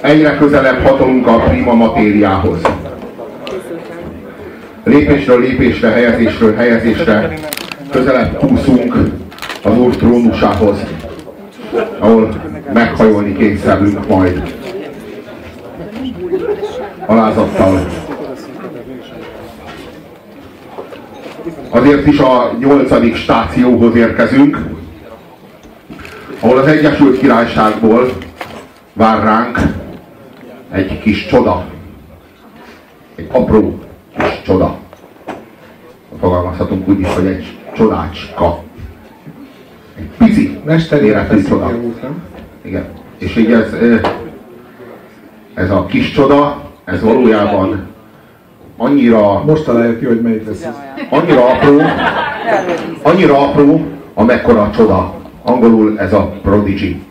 Egyre közelebb hatolunk a prima matériához. Lépésről lépésre, helyezésről helyezésre közelebb kúszunk az Úr trónusához, ahol meghajolni kényszerülünk majd. Alázattal. Azért is a nyolcadik stációhoz érkezünk, ahol az Egyesült Királyságból vár ránk egy kis csoda. Egy apró kis csoda. Fogalmazhatunk úgy is, hogy egy csodácska. Egy pici méretű csoda. Igen. És így ez, ez a kis csoda, ez valójában annyira... Most találjuk ki, hogy melyik lesz. Annyira apró, annyira apró, amekkora a csoda. Angolul ez a prodigy.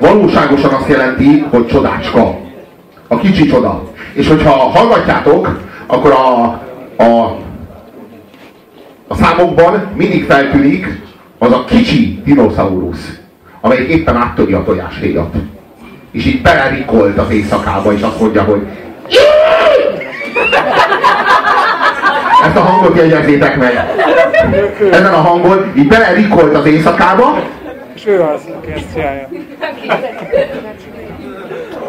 Valóságosan azt jelenti, hogy csodácska. A kicsi csoda. És hogyha hallgatjátok, akkor a, a, a számokban mindig feltűnik az a kicsi dinoszaurusz, amelyik éppen áttöri a tojáshéjat. És így belerikolt az éjszakába, és azt mondja, hogy ezt a hangot jegyezzétek meg. Ezen a hangon így belerikolt az éjszakába, És ő az, aki ezt csinálja.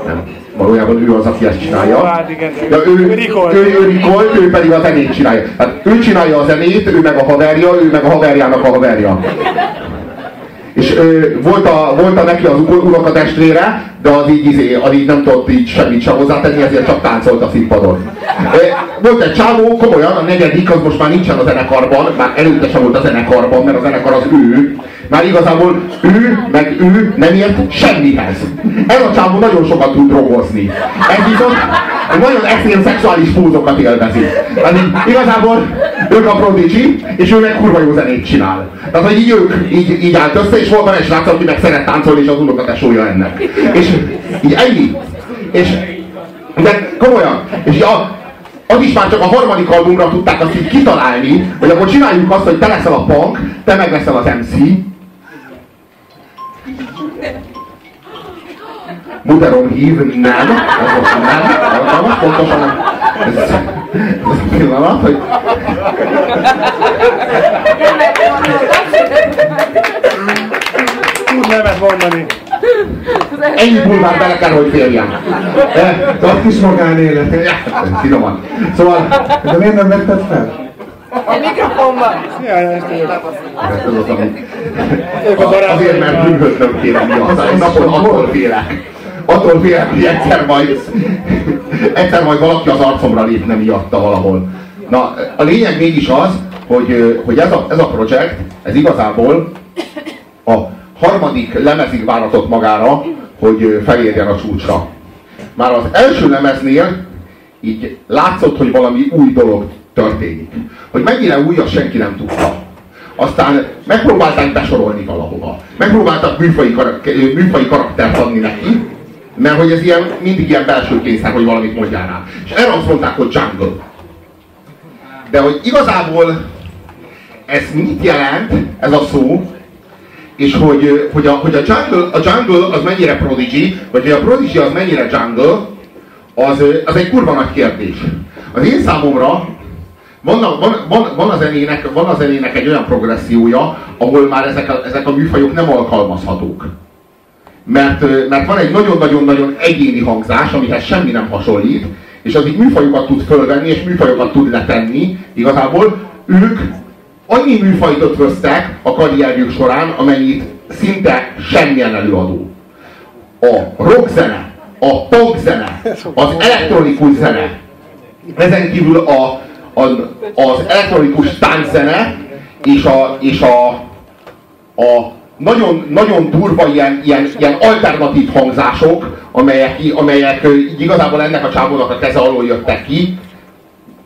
Nem. Valójában ő az, aki ezt csinálja. Hát igen, De ő, ő rikolt. ő, ő rikolt, ő pedig a zenét csinálja. Hát ő csinálja a zenét, ő meg a haverja, ő meg a haverjának a haverja. És ö, volt, a, volt a neki az unokatestvére, de az így, izé, az így nem tudott így semmit sem hozzátenni, ezért csak táncolt a színpadon. Volt egy csávó, komolyan, a negyedik, az most már nincsen a zenekarban, már előtte sem volt a zenekarban, mert a zenekar az ő. Már igazából ő, meg ő nem ért semmihez. Ez a csávó nagyon sokat tud drogozni. Ez viszont nagyon extrém szexuális pózokat élvezi. Hát igazából ők a Prodigy, és ő meg kurva jó zenét csinál. Tehát, hogy így ők így, így állt össze, és volt van egy srác, aki meg szeret táncolni, és az unokatesója ennek. És így ennyi. És de komolyan. És a, az is már csak a harmadik albumra tudták azt így kitalálni, hogy akkor csináljuk azt, hogy te leszel a punk, te meg leszel az MC. Muteron hív, nem, ez most nem, ez most pontosan nem. Ez, ez a pillanat, hogy Tud nevet mondani. ennyi bulvár bele kell, hogy férjen. De, A kis magánélet. finoman. Szóval, De miért nem vetted fel? A mikrofonban. A. Azért, mert bűnhöznöm kéne miatta. Egy napon attól félek. Attól félek, hogy egyszer majd, egyszer majd valaki az arcomra lépne miatta valahol. Na, a lényeg mégis az, hogy, hogy ez, a, ez a projekt, ez igazából a harmadik lemezig váratott magára, hogy felérjen a csúcsra. Már az első lemeznél így látszott, hogy valami új dolog történik. Hogy mennyire új, azt senki nem tudta. Aztán megpróbálták besorolni valahova. Megpróbáltak műfai, karak- műfai karaktert adni neki, mert hogy ez ilyen, mindig ilyen belső kényszer, hogy valamit mondjál rá. És erre azt mondták, hogy jungle. De hogy igazából ez mit jelent, ez a szó, és hogy, hogy, a, hogy a, jungle, a jungle az mennyire prodigy, vagy hogy a prodigy az mennyire jungle, az, az egy kurva nagy kérdés. Az én számomra van van, van, van, a zenének, van a zenének egy olyan progressziója, ahol már ezek a, ezek a műfajok nem alkalmazhatók. Mert, mert van egy nagyon-nagyon-nagyon egyéni hangzás, amihez semmi nem hasonlít, és az így műfajokat tud fölvenni, és műfajokat tud letenni. Igazából ők annyi műfajt ötvöztek a karrierjük során, amennyit szinte semmilyen előadó. A rockzene, a popzene, az elektronikus zene, ezen kívül a, a, az elektronikus tánczene és a, és a, a nagyon, nagyon durva ilyen, ilyen, ilyen alternatív hangzások, amelyek, amelyek így igazából ennek a csávónak a keze alól jöttek ki.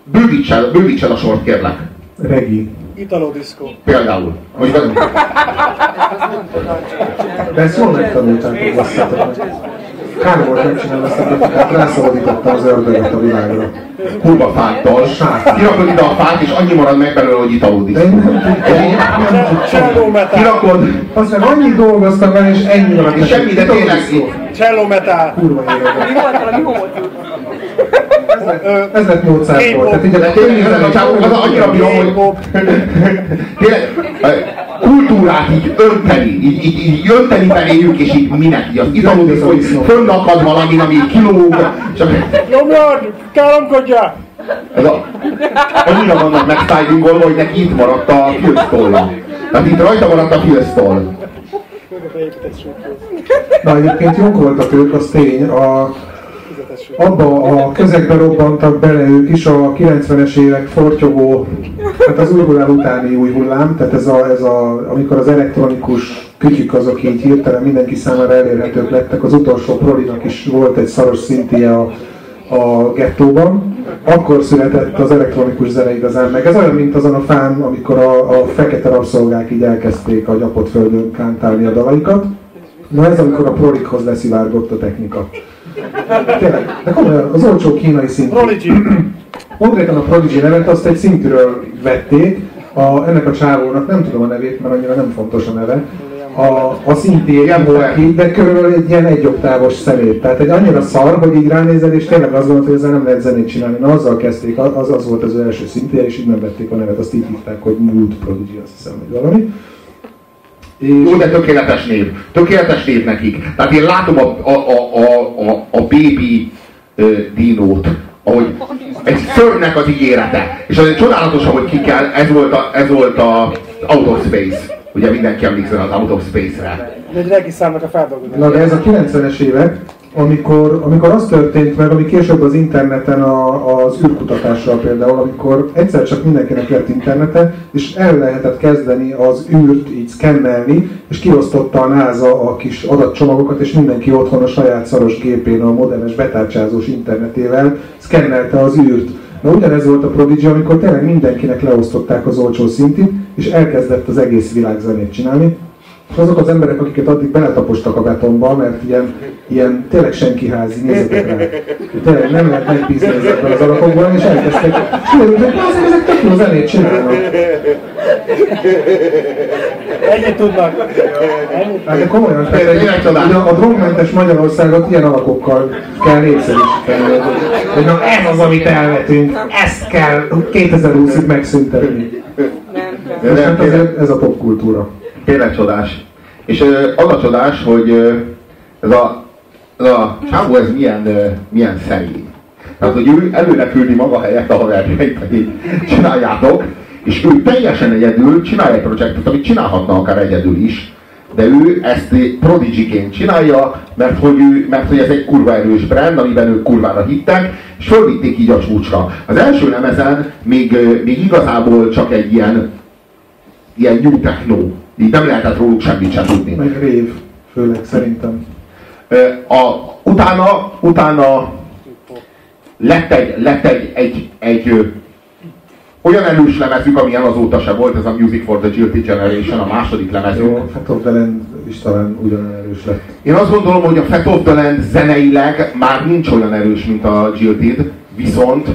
Bővítsen, bővítsen a sort, kérlek. Regi. Italo disco. Például. Mondjuk, De ezt jól megtanulták, hogy meg. Kár volt megcsinálni ezt a kritikát, rászabadította az ördögöt a világra. Kurva fáttal. Kirakod ide a fát, és annyi marad meg belőle, hogy italódik. De én nem tudtam. Kirakod, Azt meg annyit dolgoztam vele, és ennyi van. és semmi, de tényleg Cello metal. Kurva élet. Mi volt valami volt? Ö, Ez lett Mozartból. Tehát így a tényleg az annyira bírom, hogy kultúrát így önteni, így, így, így önteni beléjük, és így minek, így az italódik, hogy fönnakad valami, ami kilóg, Nyomjad! Káromkodja! ez a, annyira vannak megstylingolva, hogy neki itt maradt a filztolla. Tehát itt rajta maradt a filztoll. Na egyébként jók voltak ők, az tény. A, abba a közegbe robbantak bele ők is a 90-es évek fortyogó, hát az új hullám utáni új hullám, tehát ez a, ez a, amikor az elektronikus kütyük azok így hirtelen mindenki számára elérhetők lettek, az utolsó Prodinak is volt egy szaros szintje a, a gettóban, akkor született az elektronikus zene igazán meg. Ez olyan, mint azon a fán, amikor a, a fekete rabszolgák így elkezdték a gyapott földön kántálni a dalaikat. Na ez amikor a prolikhoz leszivárgott a technika. Tényleg, de komolyan, az olcsó kínai szintű. Konkrétan a Prodigy nevet azt egy szintűről vették, a, ennek a csávónak nem tudom a nevét, mert annyira nem fontos a neve, a, a szintén volt de körülbelül egy ilyen egy oktávos szemét. Tehát egy annyira szar, hogy így ránézed, és tényleg azt gondolod, hogy ezzel nem lehet zenét csinálni. Na azzal kezdték, az, az volt az első szintje, és így nem vették a nevet, azt így hívták, hogy Mood Prodigy, azt hiszem, hogy valami. És Jó, de tökéletes név. Tökéletes név nekik. Tehát én látom a, a, a, a, a, a baby ö, dinót, ahogy egy szörnek az ígérete. És azért csodálatos, hogy ki kell, ez volt a, ez volt a Out of Space. Ugye mindenki emlékszel az Out of Space-re. Egy regi számnak a feldolgozása. Na de ez a 90-es évek, amikor, amikor az történt meg, ami később az interneten a, az űrkutatással például, amikor egyszer csak mindenkinek lett internete, és el lehetett kezdeni az űrt így szkennelni, és kiosztotta a NASA a kis adatcsomagokat, és mindenki otthon a saját szaros gépén a modernes betárcsázós internetével szkennelte az űrt. Na ugyanez volt a Prodigy, amikor tényleg mindenkinek leosztották az olcsó szintit, és elkezdett az egész világ zenét csinálni. És azok az emberek, akiket addig beletapostak a betonba, mert ilyen, ilyen tényleg senki házi, nézzetek rá. Tényleg nem lehet megbízni ezekben az alapokban, és elkezdtek, és kiderült, hogy ezek, ezek tök jó zenét csinálnak. Ennyit tudnak. Hát de komolyan, tehát egy, ugye a drogmentes Magyarországot ilyen alakokkal kell népszerűsíteni. Hogy na ez az, amit elvetünk, ezt kell 2020-ig megszüntetni. De Most nem, hát azért ez a popkultúra. tényleg csodás. És ö, az a csodás, hogy ö, ez a, ez a csávó ez milyen, milyen szerény. Tehát, hogy ő előre küldi maga helyett a haverjait, hogy csináljátok, és ő teljesen egyedül csinálja egy projektet, amit csinálhatna akár egyedül is, de ő ezt prodigy csinálja, mert hogy, ő, mert hogy ez egy kurva erős brand, amiben ők kurvára hittek, és fölvitték így a csúcsra. Az első lemezen még, még igazából csak egy ilyen, ilyen new techno. Így nem lehetett róluk semmit sem tudni. Meg rév, főleg szerintem. A, utána, utána lett egy, lett egy, egy, egy olyan erős lemezük, amilyen azóta se volt, ez a Music for the Guilty Generation, a második lemezük. Jó, Fat of the Land is talán ugyanolyan erős lett. Én azt gondolom, hogy a Fat of the Land zeneileg már nincs olyan erős, mint a Guilty, viszont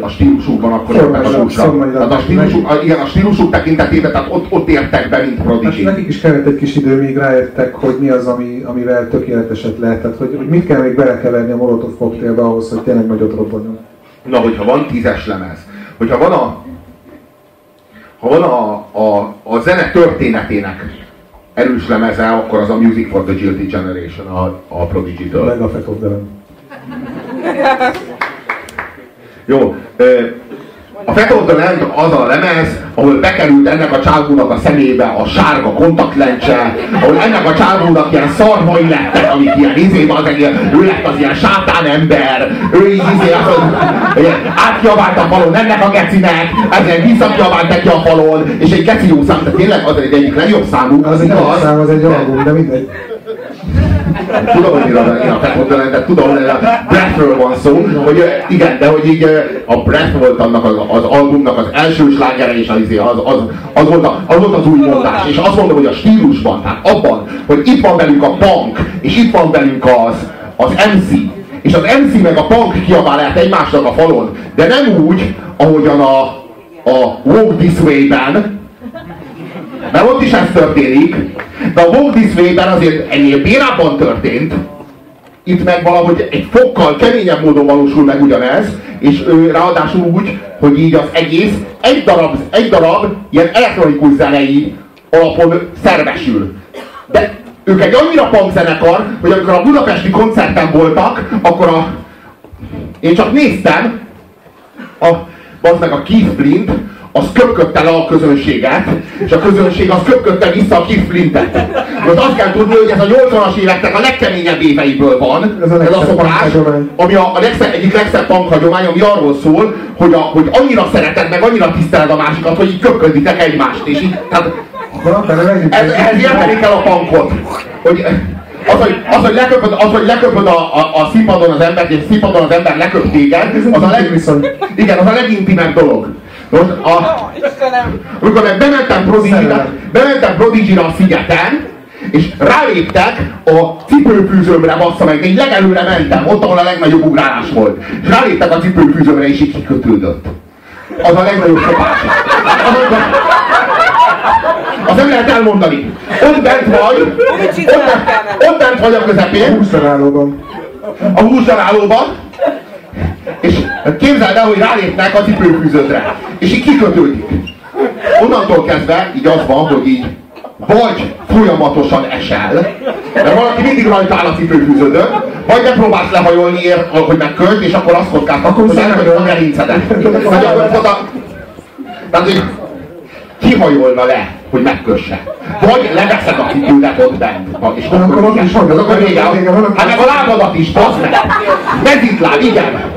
a stílusukban akkor értek a. Tehát a stílusuk, a, igen, a stílusuk tekintetében, tehát ott, ott értek be, mint Hát Prodigy. nekik is kellett egy kis idő, míg rájöttek, hogy mi az, ami, amivel tökéleteset lehet. Tehát, hogy, hogy mit kell még belekeverni a Molotov koktélbe ahhoz, hogy tényleg nagyot robbanjon. Na, hogyha van tízes lemez, hogyha van a, ha van a, a, a zene történetének erős lemeze, akkor az a Music for the Guilty Generation a, a Prodigy-től. Meg a Fat of the Land. Jó. A Fat of the Land az a lemez, ahol bekerült ennek a csávónak a szemébe a sárga kontaktlencse, ahol ennek a csávónak ilyen szarvai lettek, amik ilyen izé, az egy, ő lett az ilyen sátán ember, ő így izé, az, az, átkiabált a falon ennek a gecinek, ezen visszakiabált neki a falon, és egy geci jó szám, de tényleg az egy egyik legjobb számú, Az egy igaz? szám, az egy album, de mindegy. Tudom, hogy írod én a Fat de tudom, hogy a Breathről van szó, hogy igen, de hogy így a Breath volt annak az, az albumnak az első slágere, és az, az, az, az, volt a, az volt az új mondás, és azt mondom, hogy a stílusban, tehát abban, hogy itt van velünk a punk, és itt van velünk az, az MC, és az MC meg a punk kiabálják egymásnak a falon, de nem úgy, ahogyan a, a Walk This Way-ben, mert ott is ez történik, de a Walk This Way-ben azért ennél bérábban történt, itt meg valahogy egy fokkal keményebb módon valósul meg ugyanez, és ő ráadásul úgy, hogy így az egész egy darab, egy darab ilyen elektronikus zenei alapon szervesül. De ők egy annyira punk zenekar, hogy amikor a budapesti koncerten voltak, akkor a... én csak néztem, a, az meg a Keith Flint, az köpködte le a közönséget, és a közönség az köpködte vissza a Keith Flintet. Most azt kell tudni, hogy ez a 80-as éveknek a legkeményebb éveiből van, Ez a ez a punkhagyomány. ami a, a legszebb, egyik legszebb punkhagyomány, ami arról szól, hogy, a, hogy annyira szereted, meg annyira tiszteled a másikat, hogy így köpköditek egymást, és így, tehát ez, ehhez érteni kell a punkot. Hogy, az, hogy, az, hogy leköpöd, az, hogy leköpöd a, a, a színpadon az embert, és színpadon az ember leköp téged, az a, leg, igen, az a legintimebb dolog. Most a, Istenem! amikor meg bementem Prodigy-ra, bementem Prodigy-ra a szigeten, és ráléptek a cipőfűzőmre, bassza meg, én legelőre mentem, ott, ahol a legnagyobb ugrálás volt. És ráléptek a cipőfűzőmre, és így kikötődött. Az a legnagyobb szopás. Az, nem lehet elmondani. Ott bent vagy, ott, menni. ott bent vagy a közepén, húsdarálóban. a húsdarálóban, és képzeld el, hogy rálépnek a cipőfűződre, és így kikötődik. Onnantól kezdve így az van, hogy így vagy folyamatosan esel, mert valaki mindig rajta áll a cipőfűződön, vagy megpróbálsz lehajolni, ér, hogy megkölt, és akkor azt kockáztatod, hogy elkölt a gerincedet. Vagy akkor oda... Tehát, hogy kihajolna le, hogy megkösse. Vagy leveszed a cipődet ott bent. És De akkor ott is van, az akkor vége, Hát meg a lábadat is, bazd meg! Mezitláb, igen!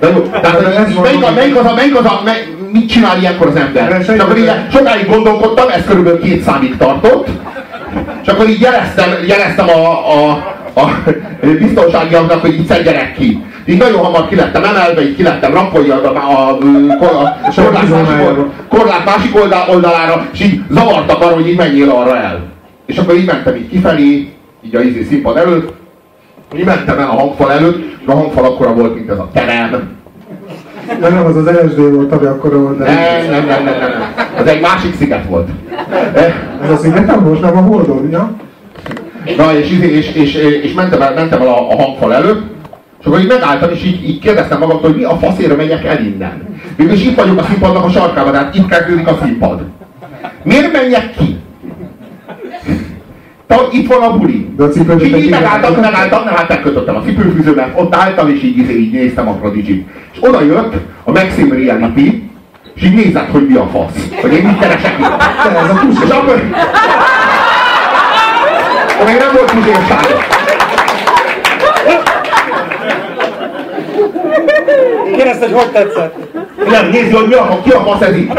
De jó, tehát melyik, a, hogy- melyik az a, melyik az a, mely, mit csinál ilyenkor az ember? És akkor így sokáig gondolkodtam, ez körülbelül két számig tartott, és akkor így jeleztem, jeleztem a, a, a biztonságiaknak, hogy így szedjenek ki. Így nagyon hamar ki lettem emelve, így ki lettem rampolja a, a, a, a, korlát, másik, old- korlát másik oldal, oldalára, és így zavartak arra, hogy így menjél arra el. És akkor így mentem így kifelé, így a izé színpad előtt, így mentem el a hangfal előtt, és a hangfal akkora volt, mint ez a terem. De nem az az LSD volt, ami akkor volt, Nem, nem, nem, nem, nem. Ez egy másik sziget volt. Ez a sziget nem volt, nem a Holdon, ja? Na, és, izé- és, és, és mentem el, mentem el a, a hangfal előtt, és akkor így megálltam, és így, így kérdeztem magamtól, hogy mi a faszért megyek el innen. Végülis itt vagyok a színpadnak a sarkában, tehát itt kezdődik a színpad. Miért menjek ki? Itt van a buli. De a cipőt És így, megálltam, megálltam, nem, hát megkötöttem a cipőfűzőmet, ott álltam, és így, így, így néztem a prodigy És oda jött a Maxim Reality, és így nézett, hogy mi a fasz. Hogy én mit keresek itt. Ez a tus. És akkor... Még nem volt tuzérsága. Kérdezte, hogy hogy tetszett. Nem, nézd, hogy mi a, ki a fasz ez itt.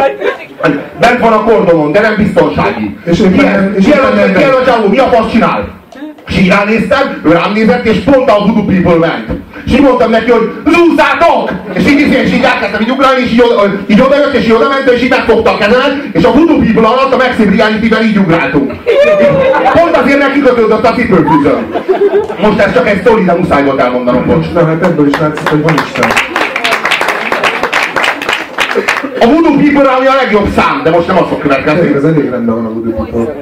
Bent van a kordonon, de nem biztonsági. És Ki nem- és ki éppen a- nem- ki a csávó, mi a fasz csinál? És így ránéztem, ő rám nézett, és pont a Voodoo People ment. És így mondtam neki, hogy zúzzátok! És így, így, és így elkezdtem így ugrálni, és így, oda- így odajött, és így oda ment, és így megfogta a kezemet, és a Voodoo People alatt a Maxim Reality-ben így ugráltunk. Pont azért neki kikötődött a cipőfűzőn. Most ez csak egy sztori, de muszáj volt elmondanom, bocs. Na hát ebből is látszik, hogy van Isten. A Voodoo People ami a legjobb szám, de most nem az fog következni. az elég rendben van a Voodoo People.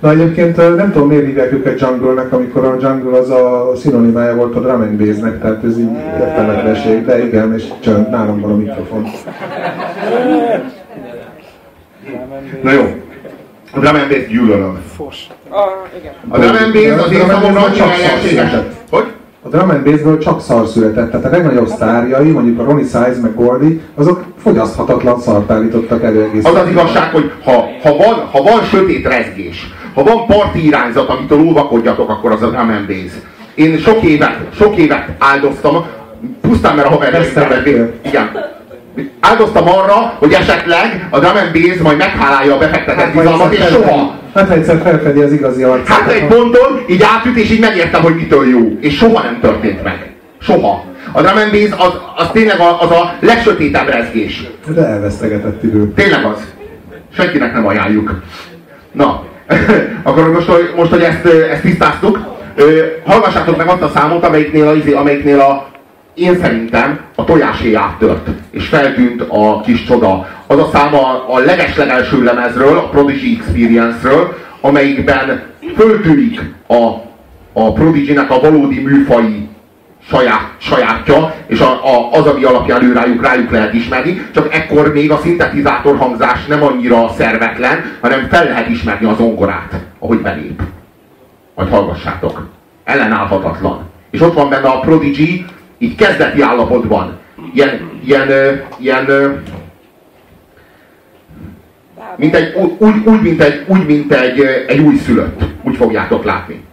Na egyébként nem tudom miért hívják őket jungle-nek, amikor a jungle az a szinonimája volt a drum and bass-nek, tehát ez így értelmetlenség, de igen, és csönd, nálam van a mikrofon. Na jó. A drum and bass gyűlölöm. Fos. Ah, igen. A drum and bass and számomra bass annyira csak szar ellenséges. született. Hogy? A drum and bassből csak szar született, tehát a legnagyobb sztárjai, mondjuk a Ronnie Size meg Gordy, azok fogyaszthatatlan szart állítottak elő egész. Az az igazság, hogy ha, ha, van, ha van sötét rezgés, ha van parti irányzat, amitől óvakodjatok, akkor az a drum and bass. Én sok évet, sok évet áldoztam, pusztán mert a haverjaim. Igen. Áldoztam arra, hogy esetleg a drum and bass majd meghálálja a befektetett Hát, bizalmat, és soha. Hát egyszer felfedi az igazi arcát. Hát egy ponton így átüt, és így megértem, hogy mitől jó. És soha nem történt meg. Soha. A drum and bass az, az tényleg a, az a legsötétebb rezgés. De elvesztegetett idő. Tényleg az. Senkinek nem ajánljuk. Na, akkor most, hogy- most hogy ezt, ezt tisztáztuk, hallgassátok meg azt a számot, amelyiknél a, izé- amelyiknél a én szerintem a tojásé áttört, és feltűnt a kis csoda. Az a szám a, a legeslegelső lemezről, a Prodigy Experience-ről, amelyikben föltűnik a, a Prodigy-nek a valódi műfai saját, sajátja, és a, a, az, ami alapján ő rájuk, rájuk lehet ismerni, csak ekkor még a szintetizátor hangzás nem annyira szervetlen, hanem fel lehet ismerni az zongorát, ahogy belép. Majd hallgassátok. Ellenállhatatlan. És ott van benne a Prodigy, így kezdeti állapotban. Ilyen, ilyen, ilyen mint egy, úgy, úgy, mint egy, úgy, mint egy, egy újszülött. Úgy fogjátok látni.